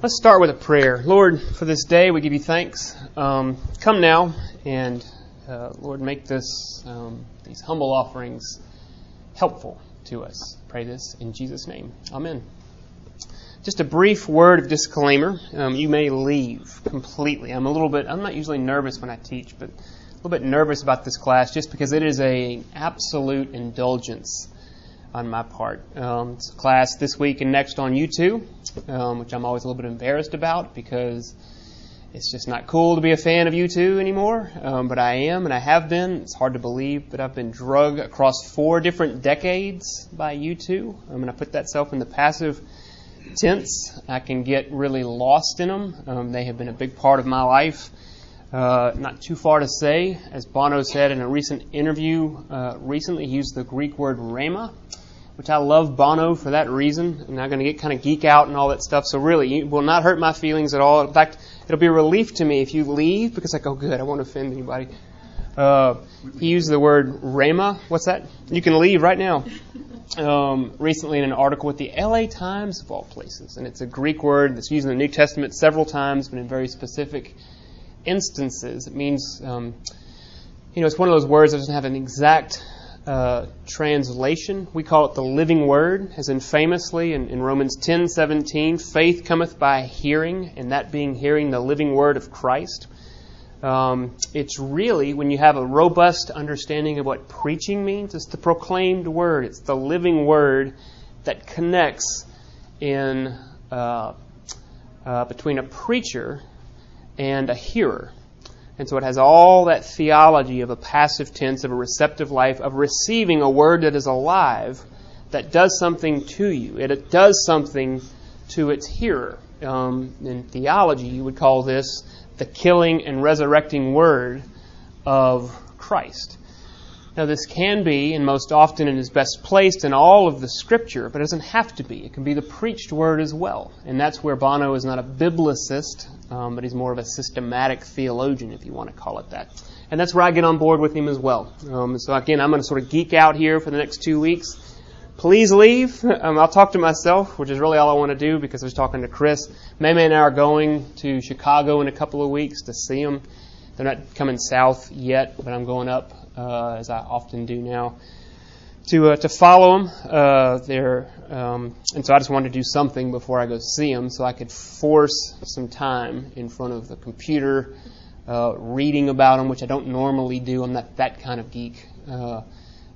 Let's start with a prayer. Lord, for this day, we give you thanks. Um, come now and, uh, Lord, make this um, these humble offerings helpful to us. Pray this in Jesus' name. Amen. Just a brief word of disclaimer. Um, you may leave completely. I'm a little bit. I'm not usually nervous when I teach, but a little bit nervous about this class just because it is a absolute indulgence on my part. Um, it's a class this week and next on U2, um, which I'm always a little bit embarrassed about because it's just not cool to be a fan of U2 anymore. Um, but I am, and I have been. It's hard to believe, but I've been drug across four different decades by U2. I'm going to put that self in the passive tense. I can get really lost in them. Um, they have been a big part of my life. Uh, not too far to say, as Bono said in a recent interview uh, recently, he used the Greek word rhema, which I love Bono for that reason. I'm not going to get kind of geek out and all that stuff. So really, it will not hurt my feelings at all. In fact, it'll be a relief to me if you leave because I go, good, I won't offend anybody. Uh, he used the word rhema. What's that? You can leave right now. Um, recently in an article with the LA Times of all places, and it's a Greek word that's used in the New Testament several times, but in very specific instances. It means, um, you know, it's one of those words that doesn't have an exact uh, translation. We call it the living word, as in famously in, in Romans 10 17, faith cometh by hearing, and that being hearing the living word of Christ. Um, it's really, when you have a robust understanding of what preaching means, it's the proclaimed word. It's the living word that connects in uh, uh, between a preacher and a hearer. And so it has all that theology of a passive tense, of a receptive life, of receiving a word that is alive, that does something to you. It, it does something to its hearer. Um, in theology, you would call this the killing and resurrecting word of Christ. Now, this can be, and most often it is best placed in all of the Scripture, but it doesn't have to be. It can be the preached word as well. And that's where Bono is not a biblicist, um, but he's more of a systematic theologian, if you want to call it that. And that's where I get on board with him as well. Um, so, again, I'm going to sort of geek out here for the next two weeks. Please leave. Um, I'll talk to myself, which is really all I want to do because I was talking to Chris. Maymay and I are going to Chicago in a couple of weeks to see him. They're not coming south yet, but I'm going up uh, as I often do now, to uh, to follow them uh, there. Um, and so I just wanted to do something before I go see them, so I could force some time in front of the computer, uh, reading about them, which I don't normally do. I'm not that kind of geek. Uh,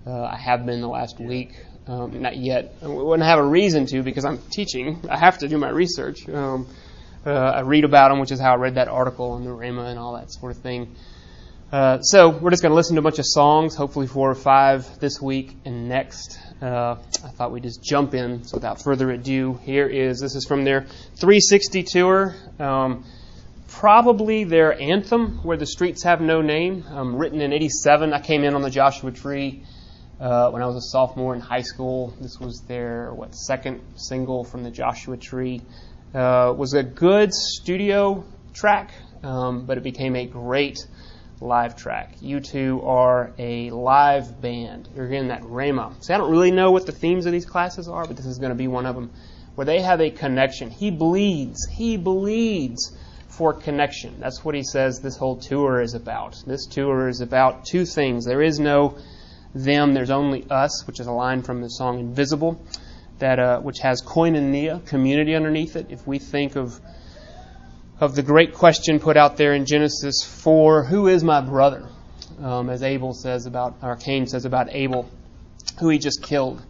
uh, I have been the last week. Um, not yet. I wouldn't have a reason to because I'm teaching. I have to do my research. Um, uh, I read about them, which is how I read that article on the Rhema and all that sort of thing. Uh, so we're just going to listen to a bunch of songs, hopefully four or five this week and next. Uh, I thought we'd just jump in. So without further ado, here is this is from their 360 tour. Um, probably their anthem, "Where the Streets Have No Name," um, written in '87. I came in on the Joshua Tree uh, when I was a sophomore in high school. This was their what second single from the Joshua Tree. Uh, was a good studio track, um, but it became a great live track. U2 are a live band. You're getting that Rhema. See, I don't really know what the themes of these classes are, but this is going to be one of them where they have a connection. He bleeds. He bleeds for connection. That's what he says this whole tour is about. This tour is about two things. There is no them, there's only us, which is a line from the song Invisible, that uh, which has koinonia, community underneath it. If we think of of the great question put out there in Genesis 4 Who is my brother? Um, as Abel says about, or Cain says about Abel, who he just killed.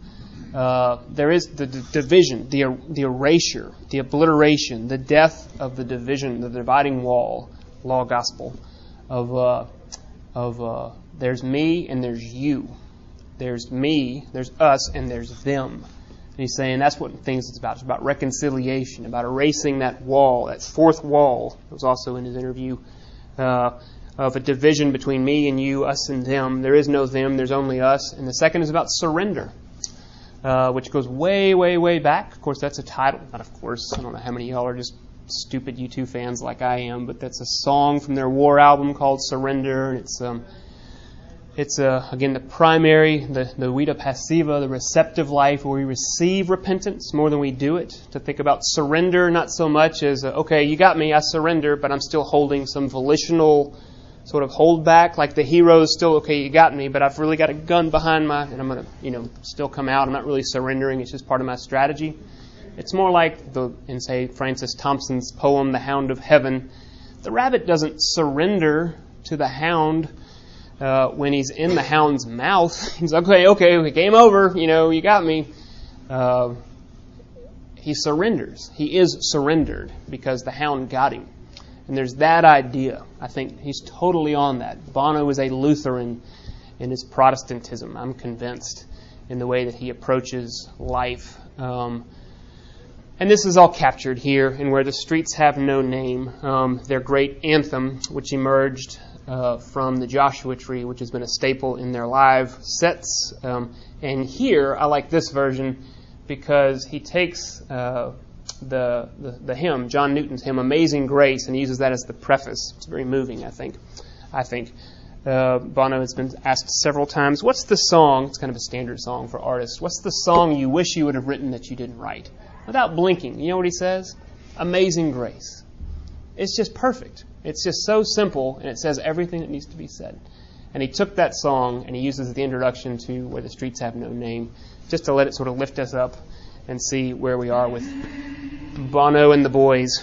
Uh, there is the, the division, the, the erasure, the obliteration, the death of the division, the dividing wall, law gospel, of, uh, of uh, there's me and there's you. There's me, there's us, and there's them. And he's saying that's what things it's about. It's about reconciliation, about erasing that wall, that fourth wall. It was also in his interview uh, of a division between me and you, us and them. There is no them, there's only us. And the second is about surrender, uh, which goes way, way, way back. Of course, that's a title. Not of course. I don't know how many of y'all are just stupid U2 fans like I am, but that's a song from their War album called Surrender, and it's um, it's uh, again the primary, the, the vita passiva, the receptive life where we receive repentance more than we do it. To think about surrender, not so much as, uh, okay, you got me, I surrender, but I'm still holding some volitional sort of hold back. Like the hero is still, okay, you got me, but I've really got a gun behind my, and I'm going to, you know, still come out. I'm not really surrendering. It's just part of my strategy. It's more like the, in say, Francis Thompson's poem, The Hound of Heaven. The rabbit doesn't surrender to the hound uh, when he's in the hound's mouth. He's like, okay, okay, game over. You know, you got me. Uh, he surrenders. He is surrendered because the hound got him. And there's that idea. I think he's totally on that. Bono is a Lutheran in his Protestantism, I'm convinced, in the way that he approaches life. Um, and this is all captured here in Where the Streets Have No Name, um, their great anthem, which emerged uh, from the Joshua Tree, which has been a staple in their live sets. Um, and here, I like this version because he takes uh, the, the, the, hymn, John Newton's hymn, Amazing Grace, and he uses that as the preface. It's very moving, I think. I think. Uh, Bono has been asked several times, what's the song, it's kind of a standard song for artists, what's the song you wish you would have written that you didn't write? Without blinking, you know what he says? Amazing Grace. It's just perfect. It's just so simple, and it says everything that needs to be said. And he took that song and he uses the introduction to Where the Streets Have No Name just to let it sort of lift us up and see where we are with Bono and the boys.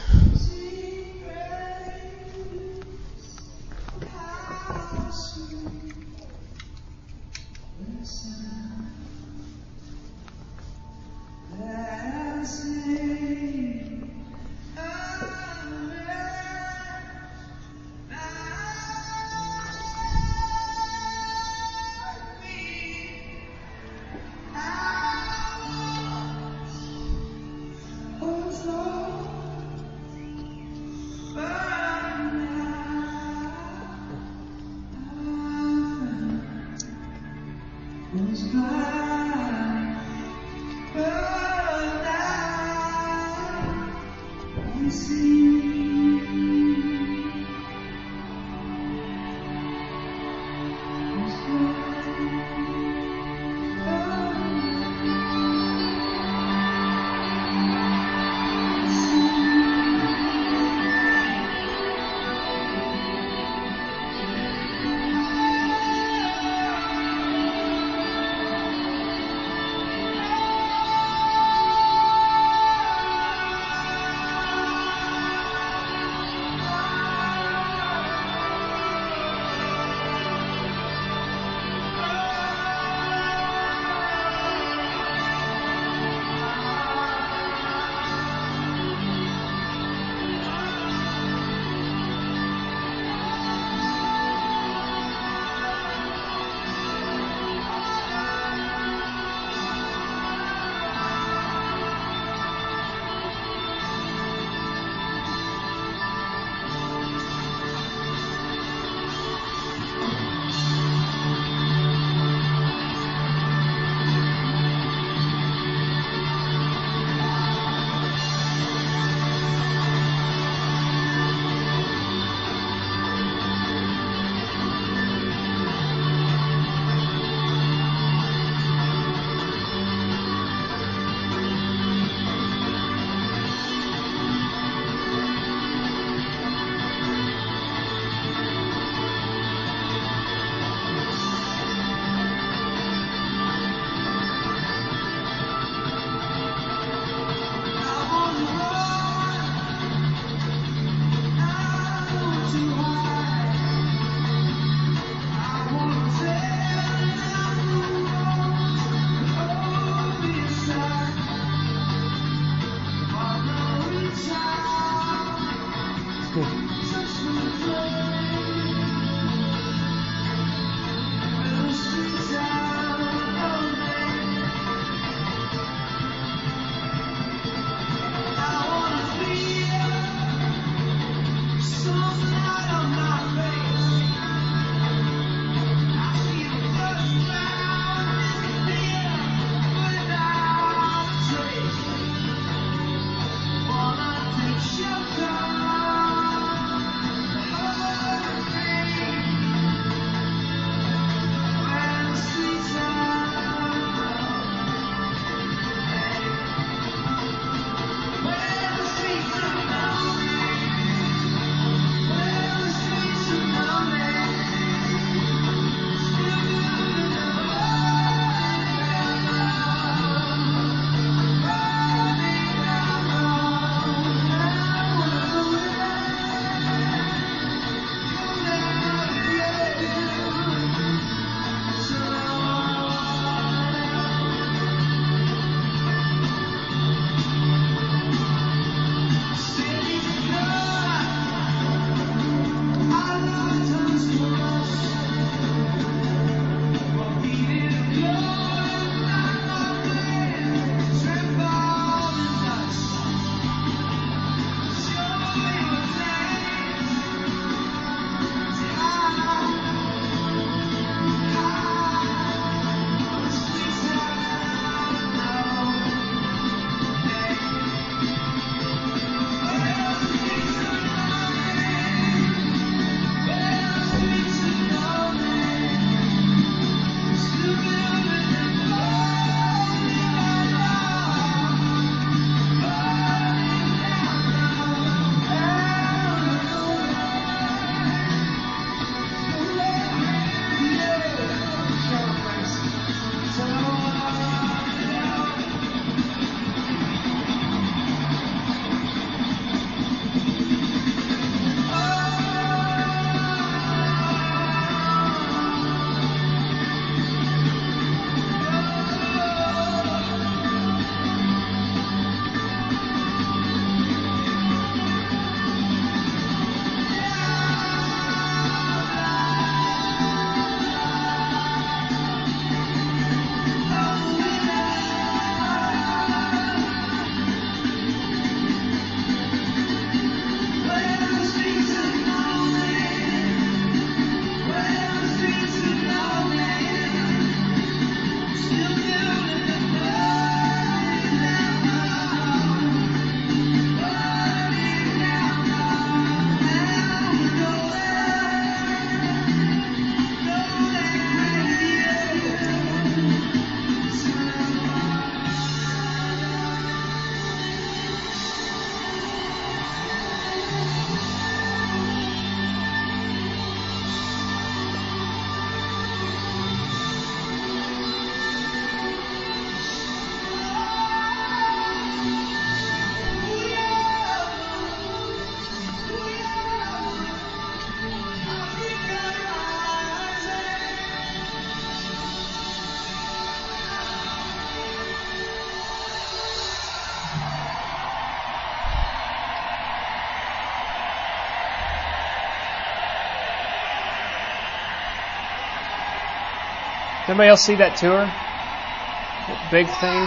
Anybody else see that tour? That big thing?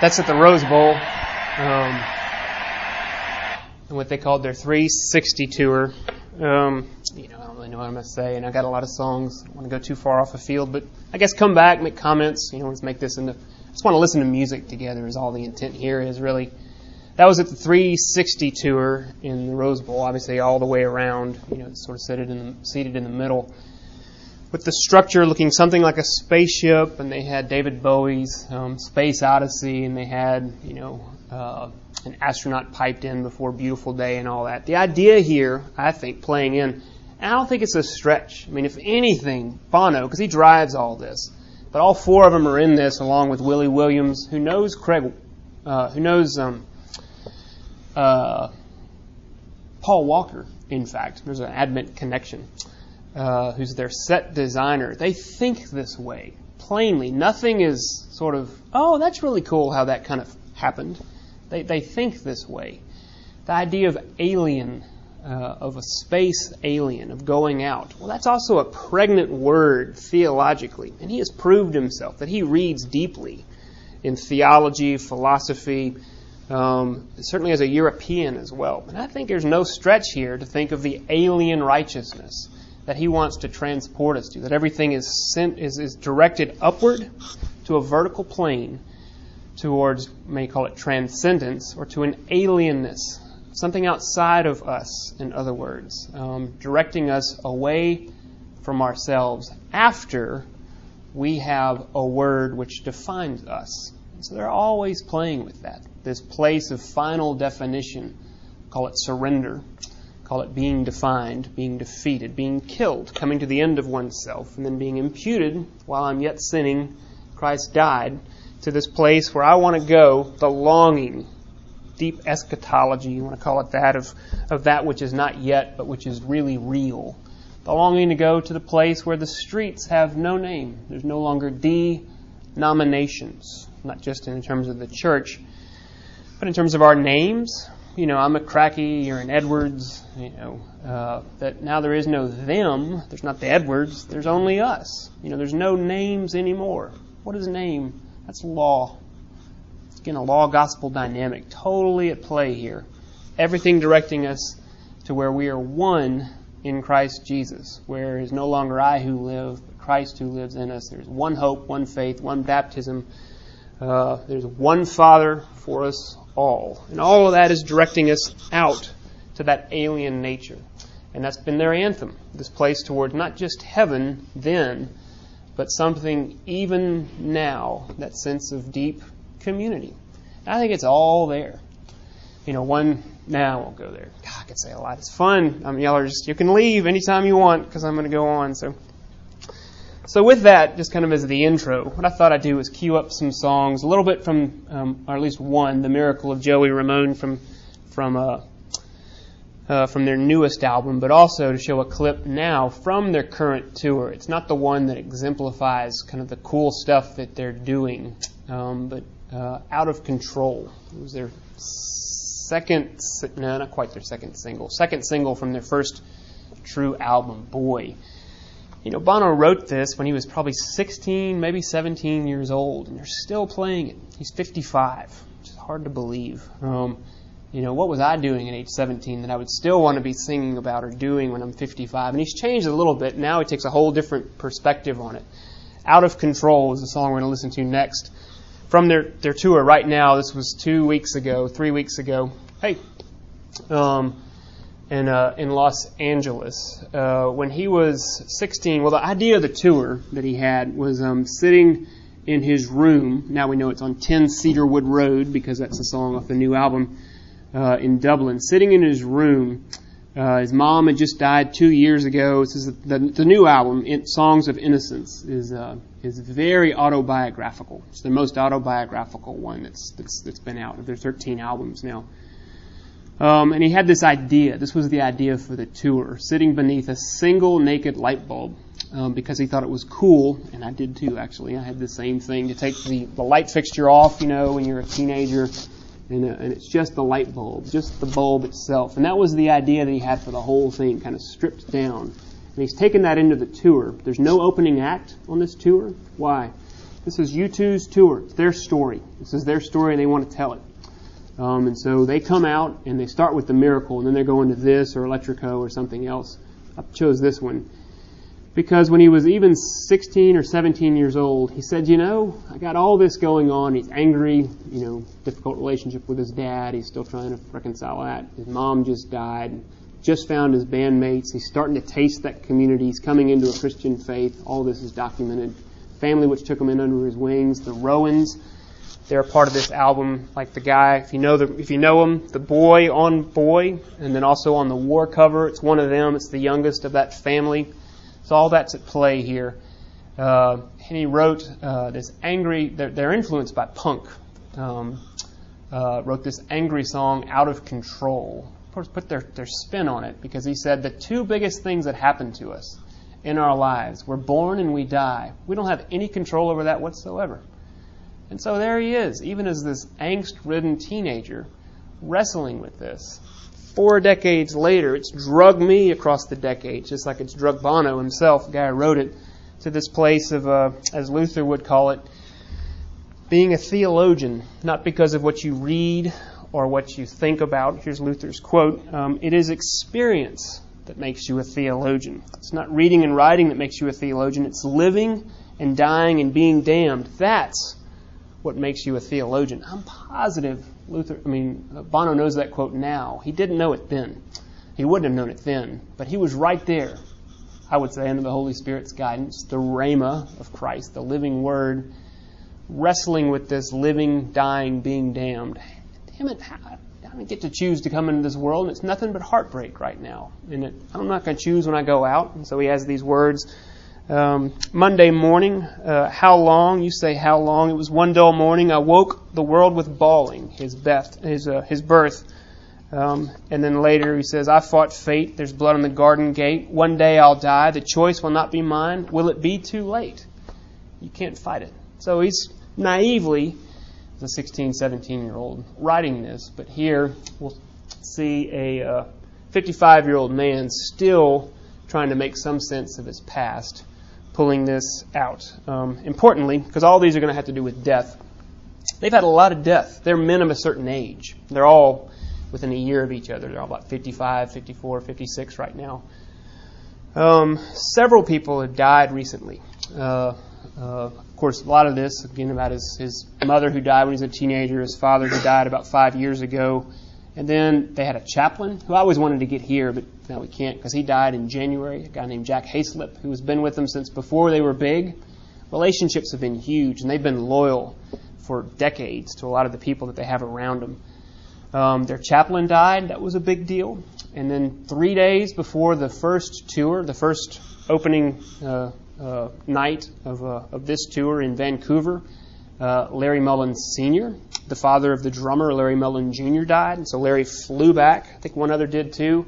That's at the Rose Bowl. Um, what they called their 360 tour. Um, you know, I don't really know what I'm going to say, and I got a lot of songs. I don't want to go too far off the field, but I guess come back, make comments. You know, let's make this into. I just want to listen to music together. Is all the intent here is really. That was at the 360 tour in the Rose Bowl, obviously all the way around. You know, sort of seated in the, seated in the middle, with the structure looking something like a spaceship, and they had David Bowie's um, Space Odyssey, and they had you know. Uh, an astronaut piped in before Beautiful Day and all that. The idea here, I think, playing in, I don't think it's a stretch. I mean, if anything, Bono, because he drives all this, but all four of them are in this along with Willie Williams, who knows Craig, uh, who knows um, uh, Paul Walker. In fact, there's an Advent connection. Uh, who's their set designer? They think this way plainly. Nothing is sort of, oh, that's really cool how that kind of happened. They, they think this way. The idea of alien, uh, of a space alien, of going out, well, that's also a pregnant word theologically. And he has proved himself that he reads deeply in theology, philosophy, um, certainly as a European as well. And I think there's no stretch here to think of the alien righteousness that he wants to transport us to, that everything is, sent, is, is directed upward to a vertical plane towards, may call it transcendence, or to an alienness, something outside of us, in other words, um, directing us away from ourselves after we have a word which defines us. So they're always playing with that. This place of final definition, call it surrender, call it being defined, being defeated, being killed, coming to the end of oneself, and then being imputed while I'm yet sinning. Christ died to this place where I want to go, the longing, deep eschatology, you want to call it that, of, of that which is not yet, but which is really real. The longing to go to the place where the streets have no name. There's no longer denominations, not just in terms of the church, but in terms of our names. You know, I'm a Cracky, you're an Edwards, you know, uh, that now there is no them, there's not the Edwards, there's only us. You know, there's no names anymore. What is name? That's law. It's again a law gospel dynamic totally at play here. Everything directing us to where we are one in Christ Jesus, where it is no longer I who live, but Christ who lives in us. There's one hope, one faith, one baptism. Uh, there's one Father for us all. And all of that is directing us out to that alien nature. And that's been their anthem, this place towards not just heaven then, but something even now, that sense of deep community. And I think it's all there. You know, one, now I won't go there. God, I could say a lot. It's fun. I mean, y'all are just, you can leave anytime you want because I'm going to go on. So, so with that, just kind of as the intro, what I thought I'd do is cue up some songs, a little bit from, um, or at least one, "The Miracle of Joey Ramone" from from uh, uh, from their newest album, but also to show a clip now from their current tour. It's not the one that exemplifies kind of the cool stuff that they're doing, um, but uh, Out of Control. It was their second, no, not quite their second single, second single from their first true album, Boy. You know, Bono wrote this when he was probably 16, maybe 17 years old, and they're still playing it. He's 55, which is hard to believe. Um, you know, what was I doing at age 17 that I would still want to be singing about or doing when I'm 55? And he's changed a little bit. Now he takes a whole different perspective on it. Out of Control is the song we're going to listen to next. From their, their tour right now, this was two weeks ago, three weeks ago. Hey. Um, in, uh, in Los Angeles. Uh, when he was 16, well, the idea of the tour that he had was um, sitting in his room. Now we know it's on 10 Cedarwood Road because that's a song off the new album uh, in Dublin, sitting in his room. Uh, his mom had just died two years ago. This is the, the new album, Songs of Innocence, is uh, is very autobiographical. It's the most autobiographical one that's that's, that's been out. There's 13 albums now. Um, and he had this idea. This was the idea for the tour: sitting beneath a single naked light bulb, um, because he thought it was cool, and I did too. Actually, I had the same thing to take the, the light fixture off. You know, when you're a teenager, and, uh, and, it's just the light bulb, just the bulb itself. And that was the idea that he had for the whole thing, kind of stripped down. And he's taken that into the tour. There's no opening act on this tour. Why? This is U2's tour. It's their story. This is their story, and they want to tell it. Um, and so they come out and they start with the miracle, and then they go into this or Electric Co. or something else. I chose this one because when he was even 16 or 17 years old, he said, "You know, I got all this going on. He's angry. You know, difficult relationship with his dad. He's still trying to reconcile that. His mom just died." just found his bandmates. He's starting to taste that community. He's coming into a Christian faith. All this is documented. Family which took him in under his wings. The Rowens, they're a part of this album. Like the guy, if you know the, if you know him, the boy on boy, and then also on the war cover, it's one of them. It's the youngest of that family. So all that's at play here. Uh, and he wrote uh, this angry. They're, they're, influenced by punk. Um, uh, wrote this angry song, "Out of Control." Of course, put their, their spin on it because he said the two biggest things that happen to us in our lives we're born and we die. We don't have any control over that whatsoever. And so there he is, even as this angst ridden teenager, wrestling with this. Four decades later, it's drugged me across the decades, just like it's drugged Bono himself, the guy who wrote it, to this place of, uh, as Luther would call it, being a theologian, not because of what you read or what you think about. Here's Luther's quote um, It is experience that makes you a theologian. It's not reading and writing that makes you a theologian, it's living and dying and being damned. That's what makes you a theologian. I'm positive Luther, I mean, Bono knows that quote now. He didn't know it then. He wouldn't have known it then, but he was right there, I would say, under the Holy Spirit's guidance, the Rhema of Christ, the living word, wrestling with this living, dying, being damned him and I don't get to choose to come into this world, and it's nothing but heartbreak right now. And it, I'm not going to choose when I go out. And so he has these words. Um, Monday morning, uh, how long? You say how long? It was one dull morning. I woke the world with bawling. His birth, his uh, his birth. Um, and then later he says, I fought fate. There's blood on the garden gate. One day I'll die. The choice will not be mine. Will it be too late? You can't fight it. So he's naively a 16, 17 year old writing this, but here we'll see a 55 uh, year old man still trying to make some sense of his past, pulling this out. Um, importantly, because all these are going to have to do with death, they've had a lot of death. They're men of a certain age. They're all within a year of each other. They're all about 55, 54, 56 right now. Um, several people have died recently. Uh, uh, of course, a lot of this, again, about his, his mother who died when he was a teenager, his father who died about five years ago. And then they had a chaplain who I always wanted to get here, but now we can't because he died in January. A guy named Jack Heaslip, who has been with them since before they were big. Relationships have been huge, and they've been loyal for decades to a lot of the people that they have around them. Um, their chaplain died. That was a big deal. And then three days before the first tour, the first opening uh, uh, night of, uh, of this tour in Vancouver, uh, Larry Mullen Sr., the father of the drummer, Larry Mullen Jr., died. And so Larry flew back. I think one other did too.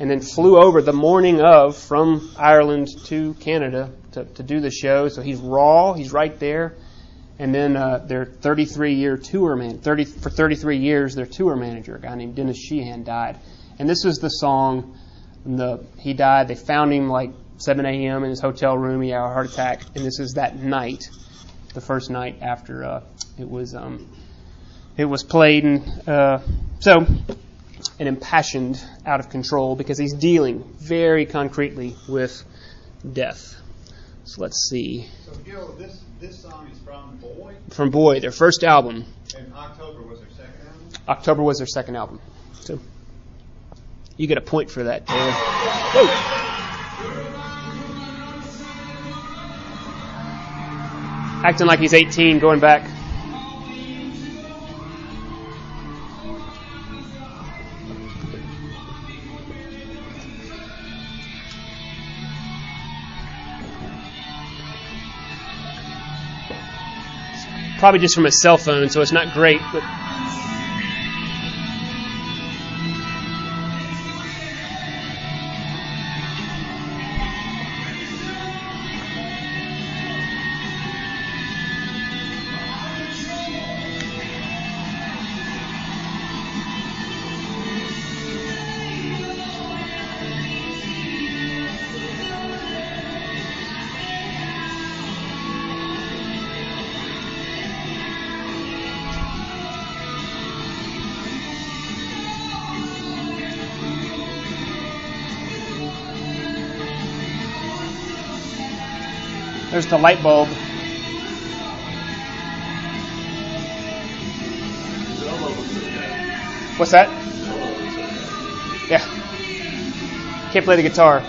And then flew over the morning of from Ireland to Canada to, to do the show. So he's raw. He's right there. And then uh, their 33 year tour man, 30, for 33 years, their tour manager, a guy named Dennis Sheehan, died. And this is the song. The, he died. They found him like 7 a.m. in his hotel room. He had a heart attack, and this is that night, the first night after uh, it was um, it was played, and uh, so an impassioned, out of control because he's dealing very concretely with death. So let's see. So Gil, this this song is from Boy. From Boy, their first album. And October was their second album. October was their second album. So you get a point for that. Whoa. acting like he's 18, going back. Probably just from his cell phone, so it's not great, but The light bulb. What's that? Yeah. Can't play the guitar.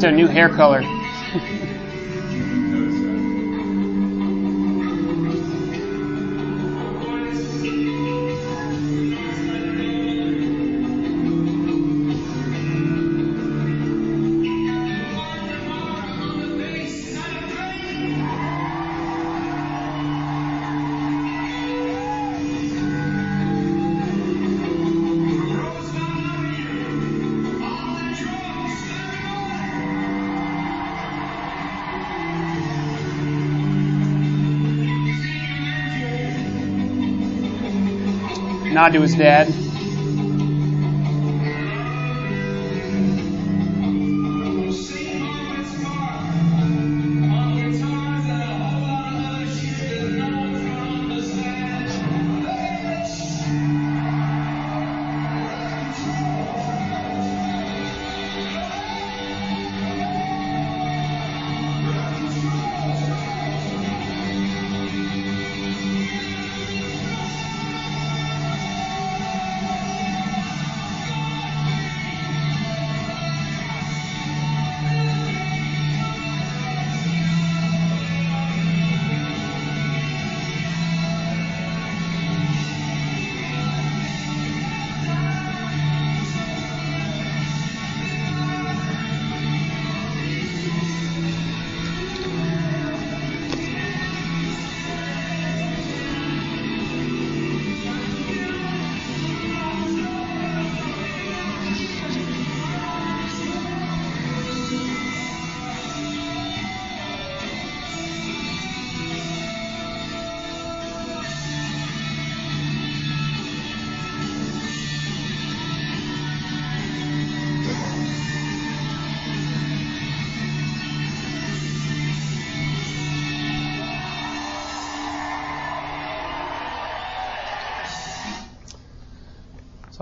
To a new hair color. Nod to his dad.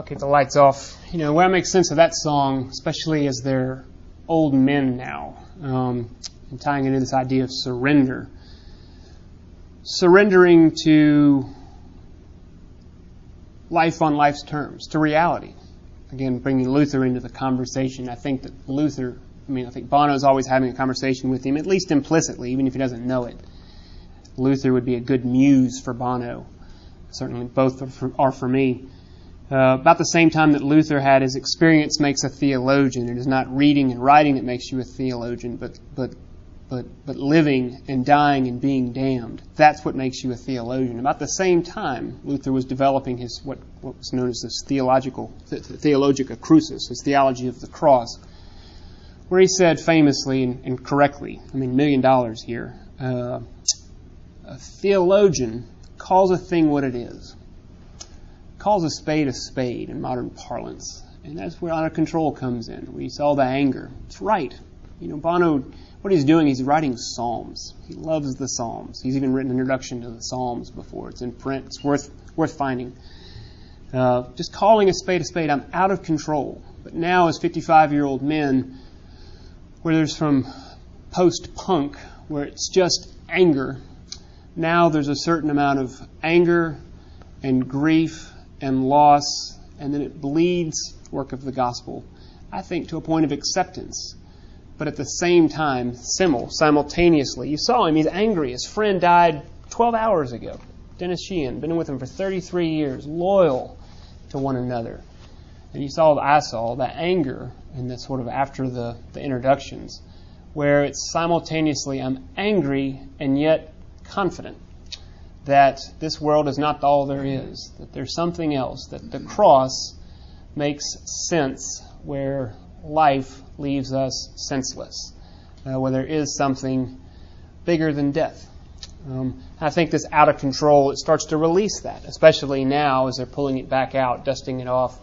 Keep the lights off. You know, where I make sense of that song, especially as they're old men now, um, and tying into this idea of surrender. Surrendering to life on life's terms, to reality. Again, bringing Luther into the conversation. I think that Luther, I mean, I think Bono's always having a conversation with him, at least implicitly, even if he doesn't know it. Luther would be a good muse for Bono. Certainly, both are for, are for me. Uh, about the same time that Luther had his experience makes a theologian. It is not reading and writing that makes you a theologian, but, but but, but living and dying and being damned. That's what makes you a theologian. About the same time, Luther was developing his what, what was known as this theological theologia crucis, his theology of the cross, where he said famously and, and correctly, I mean, million dollars here, uh, a theologian calls a thing what it is, calls a spade a spade in modern parlance. And that's where out of control comes in. We saw the anger. It's right. You know, Bono, what he's doing, he's writing psalms. He loves the psalms. He's even written an introduction to the psalms before. It's in print. It's worth worth finding. Uh, just calling a spade a spade. I'm out of control. But now, as 55 year old men, where there's from post punk, where it's just anger, now there's a certain amount of anger and grief and loss, and then it bleeds work of the gospel, I think, to a point of acceptance. But at the same time, simul, simultaneously, you saw him, he's angry. His friend died 12 hours ago. Dennis Sheehan, been with him for 33 years, loyal to one another. And you saw, I saw, that anger in the sort of after the, the introductions, where it's simultaneously, I'm angry and yet confident that this world is not all there is, that there's something else, that the cross makes sense where life leaves us senseless, uh, where there is something bigger than death. Um, I think this out of control, it starts to release that, especially now as they're pulling it back out, dusting it off,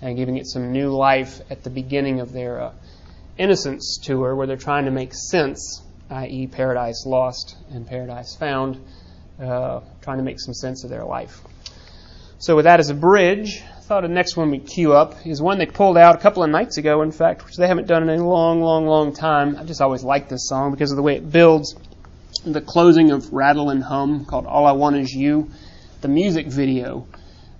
and giving it some new life at the beginning of their uh, Innocence tour, where they're trying to make sense, i.e., Paradise Lost and Paradise Found, uh, trying to make some sense of their life. So, with that as a bridge, I thought the next one we'd queue up is one they pulled out a couple of nights ago, in fact, which they haven't done in a long, long, long time. I just always liked this song because of the way it builds. The closing of Rattle and Hum, called All I Want Is You, the music video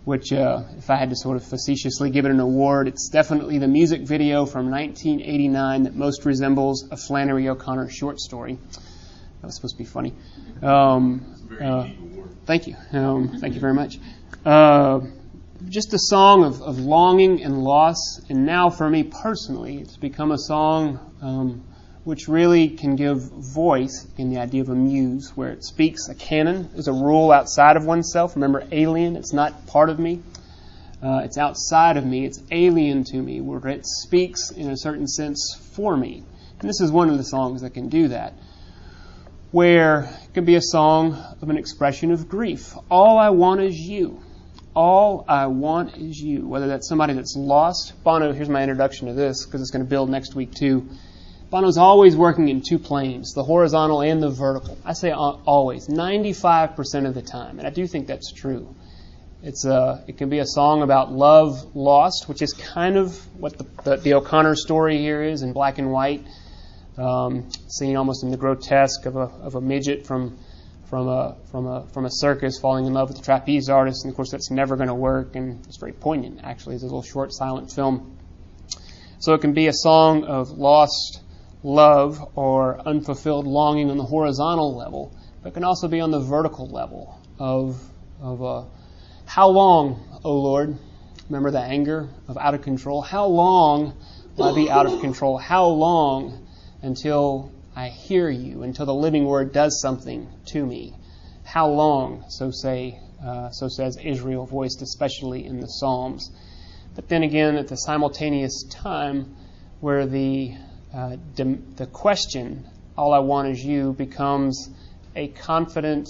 which, uh, if I had to sort of facetiously give it an award, it's definitely the music video from 1989 that most resembles a Flannery O'Connor short story. That was supposed to be funny. Um, uh, thank you. Um, thank you very much. Uh, just a song of, of, longing and loss, and now for me personally, it's become a song um, which really can give voice in the idea of a muse, where it speaks a canon is a rule outside of oneself. Remember, alien, it's not part of me. Uh, it's outside of me. It's alien to me, where it speaks in a certain sense for me. And this is one of the songs that can do that, where it can be a song of an expression of grief. All I want is you. All I want is you. Whether that's somebody that's lost. Bono, here's my introduction to this, because it's going to build next week too Bono's always working in two planes, the horizontal and the vertical. I say always, 95% of the time, and I do think that's true. It's a, uh, it can be a song about love lost, which is kind of what the, the, the O'Connor story here is in black and white, um, seen almost in the grotesque of a, of a midget from, from, a, from, a, from a circus falling in love with a trapeze artist, and of course that's never going to work, and it's very poignant, actually. It's a little short, silent film. So it can be a song of lost love or unfulfilled longing on the horizontal level, but can also be on the vertical level of, of uh, how long, O Lord? Remember the anger of out of control? How long will I be out of control? How long until I hear you, until the living word does something to me? How long, so say, uh, so says Israel, voiced especially in the Psalms. But then again, at the simultaneous time where the uh, the question, all I want is you, becomes a confident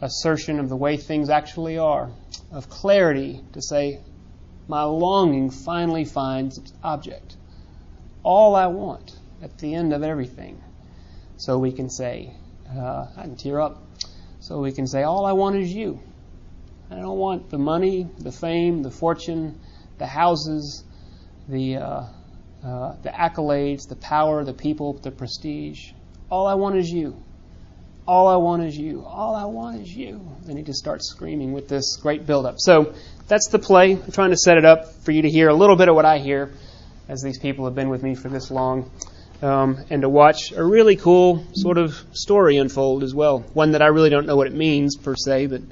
assertion of the way things actually are, of clarity to say, my longing finally finds its object. All I want at the end of everything. So we can say, uh, I can tear up. So we can say, all I want is you. I don't want the money, the fame, the fortune, the houses, the uh, uh, the accolades, the power, the people, the prestige. All I want is you. All I want is you. All I want is you. And he just starts screaming with this great buildup. So that's the play. I'm trying to set it up for you to hear a little bit of what I hear as these people have been with me for this long. Um, and to watch a really cool sort of story unfold as well. One that I really don't know what it means per se, but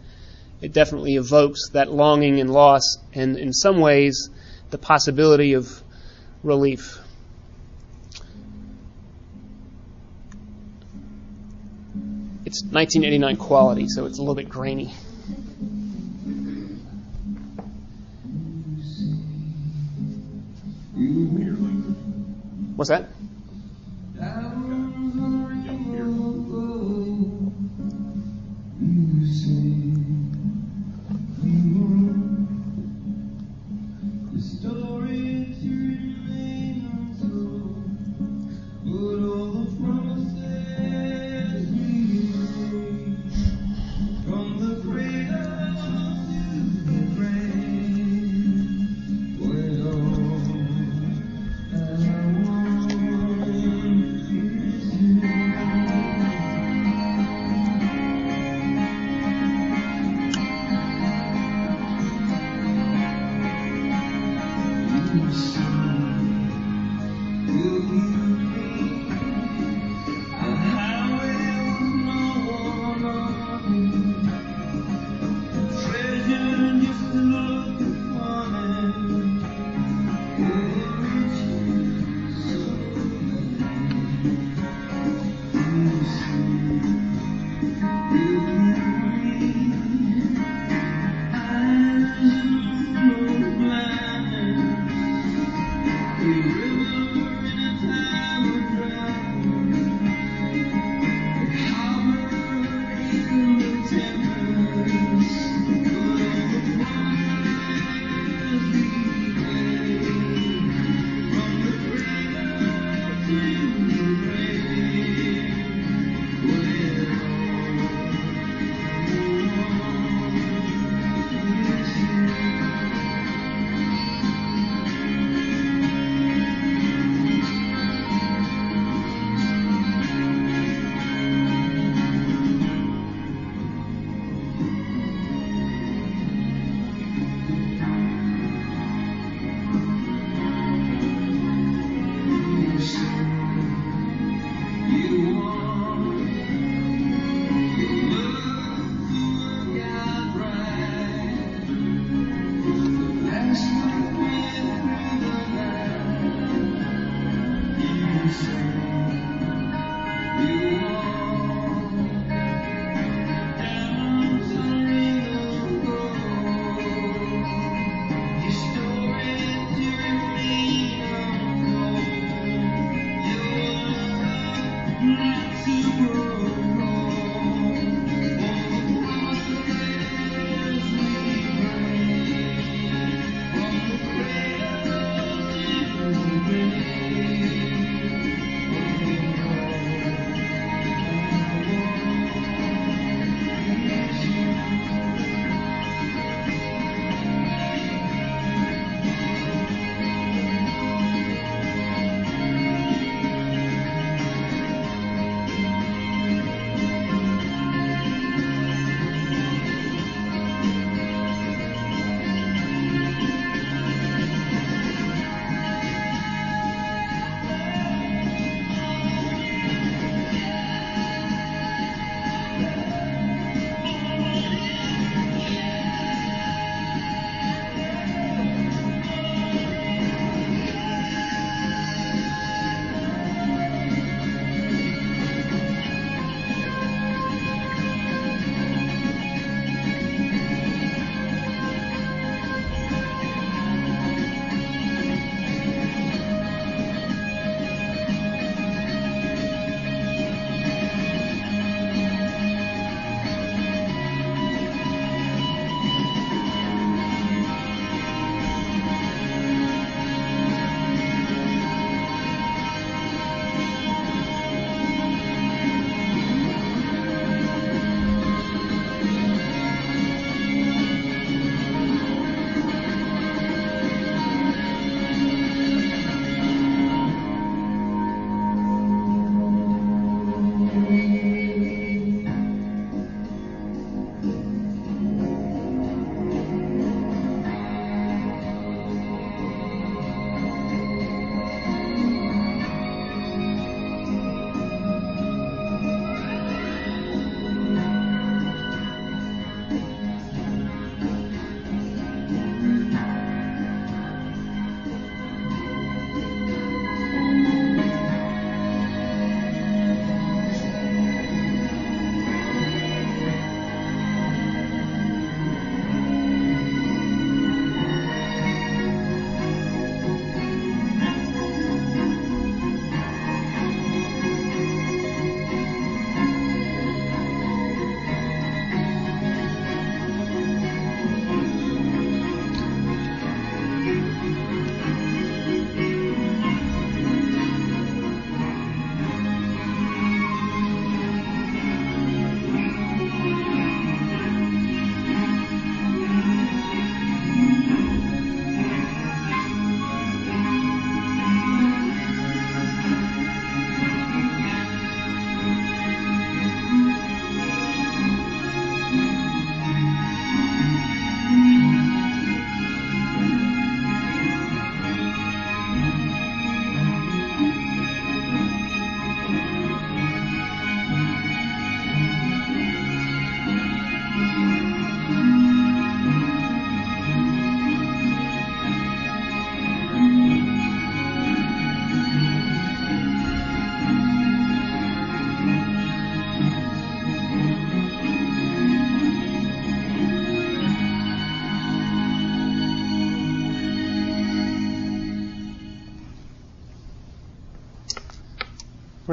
it definitely evokes that longing and loss, and in some ways, the possibility of relief. it's 1989 quality, so it's a little bit grainy. What's that?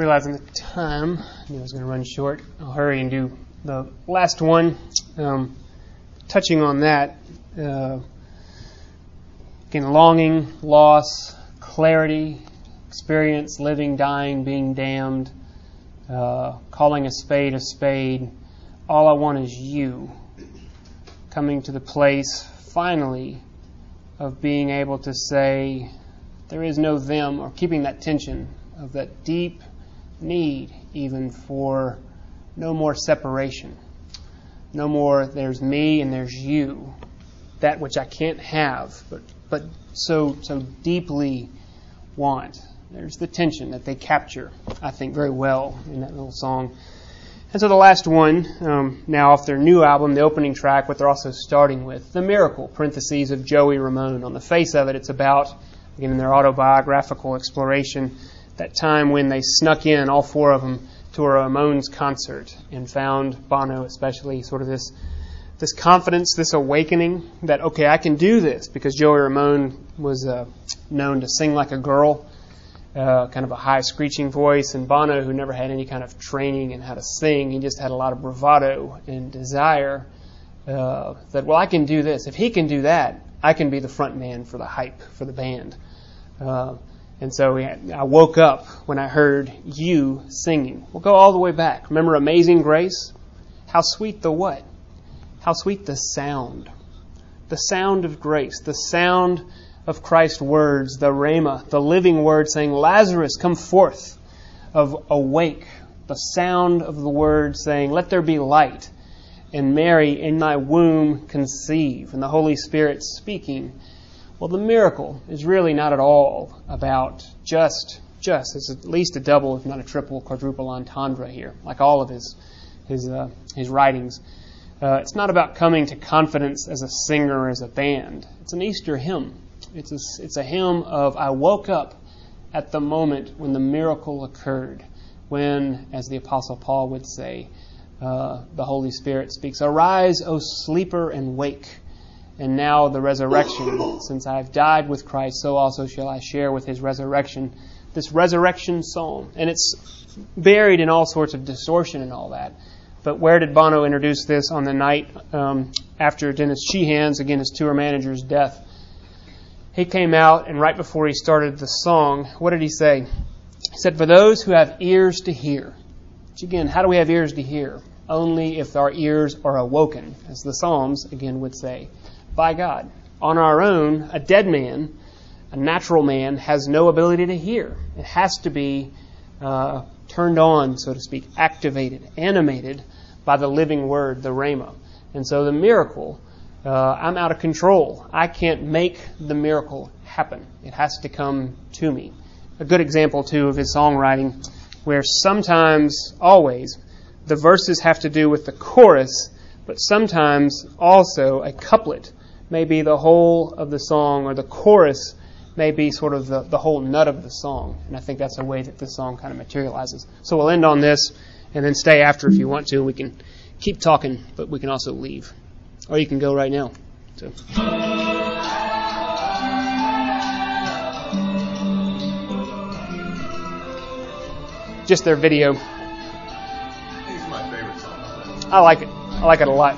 Realizing the time, I knew I was going to run short. I'll hurry and do the last one. Um, touching on that, uh, again, longing, loss, clarity, experience, living, dying, being damned, uh, calling a spade a spade. All I want is you. Coming to the place, finally, of being able to say, there is no them, or keeping that tension of that deep need, even for no more separation. No more there's me and there's you. That which I can't have, but, but so, so deeply want. There's the tension that they capture, I think, very well in that little song. And so the last one, um, now off their new album, the opening track, what they're also starting with, The Miracle, parentheses of Joey Ramone. On the face of it, it's about, again, in their autobiographical exploration, that time when they snuck in, all four of them, to a Ramones concert and found Bono, especially, sort of this this confidence, this awakening that okay, I can do this because Joey Ramone was uh, known to sing like a girl, uh, kind of a high screeching voice, and Bono, who never had any kind of training in how to sing, he just had a lot of bravado and desire. Uh, that well, I can do this. If he can do that, I can be the front man for the hype for the band. Uh, and so I woke up when I heard you singing. We'll go all the way back. Remember Amazing Grace? How sweet the what? How sweet the sound. The sound of grace, the sound of Christ's words, the Rhema, the living word saying, Lazarus, come forth, of awake, the sound of the word saying, Let there be light, and Mary in thy womb conceive, and the Holy Spirit speaking well, the miracle is really not at all about just, just. It's at least a double, if not a triple, quadruple entendre here, like all of his, his, uh, his writings. Uh, it's not about coming to confidence as a singer as a band. It's an Easter hymn. It's a, it's a hymn of I woke up at the moment when the miracle occurred, when, as the Apostle Paul would say, uh, the Holy Spirit speaks, Arise, O sleeper, and wake and now the resurrection. Since I have died with Christ, so also shall I share with his resurrection. This resurrection psalm. And it's buried in all sorts of distortion and all that. But where did Bono introduce this on the night um, after Dennis Sheehan's, again, his tour manager's death? He came out, and right before he started the song, what did he say? He said, For those who have ears to hear. Which again, how do we have ears to hear? Only if our ears are awoken, as the Psalms, again, would say by God. On our own, a dead man, a natural man, has no ability to hear. It has to be uh, turned on, so to speak, activated, animated by the living word, the Rhema. And so the miracle, uh, I'm out of control. I can't make the miracle happen. It has to come to me. A good example, too, of his songwriting, where sometimes, always, the verses have to do with the chorus, but sometimes also a couplet may be the whole of the song, or the chorus may be sort of the, the whole nut of the song. And I think that's a way that this song kind of materializes. So we'll end on this and then stay after if you want to. We can keep talking, but we can also leave. Or you can go right now. So. Just their video. I like it. I like it a lot.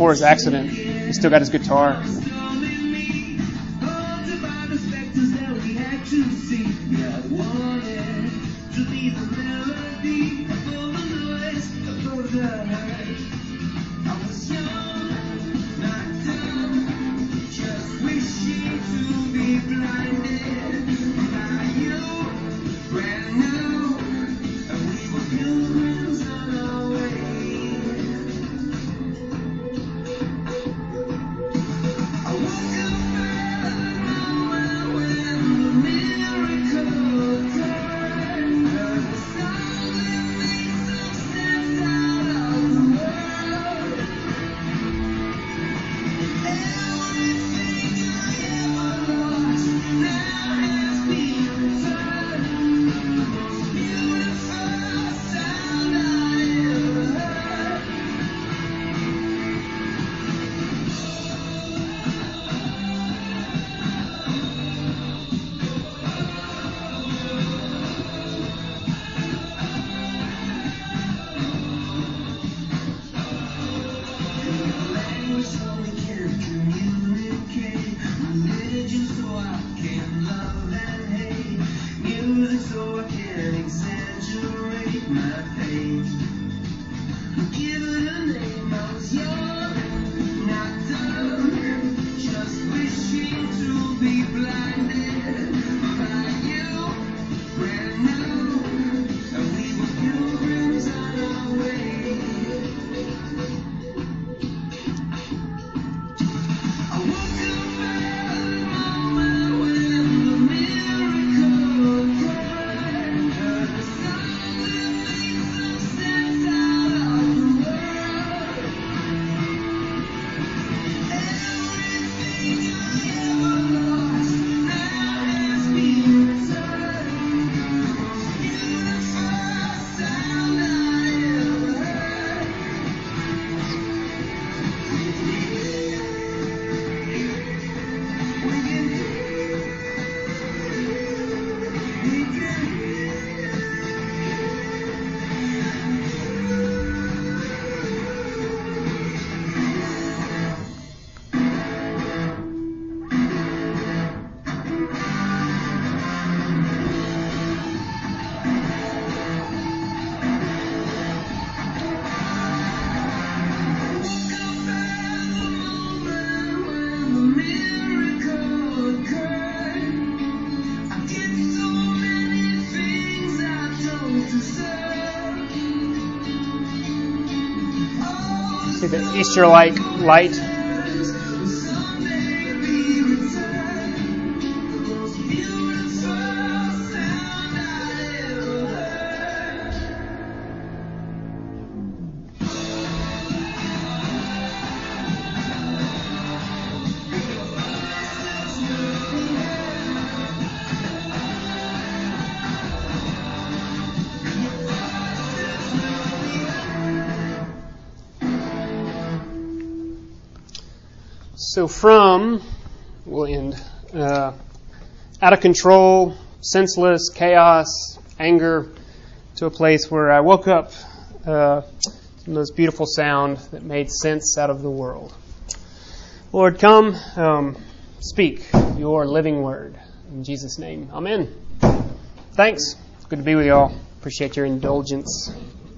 Before his accident. He still got his guitar. The Easter like light. So from, we'll end, uh, out of control, senseless, chaos, anger, to a place where I woke up uh, most beautiful sound that made sense out of the world. Lord, come, um, speak your living word. In Jesus' name, amen. Thanks. Good to be with you all. Appreciate your indulgence.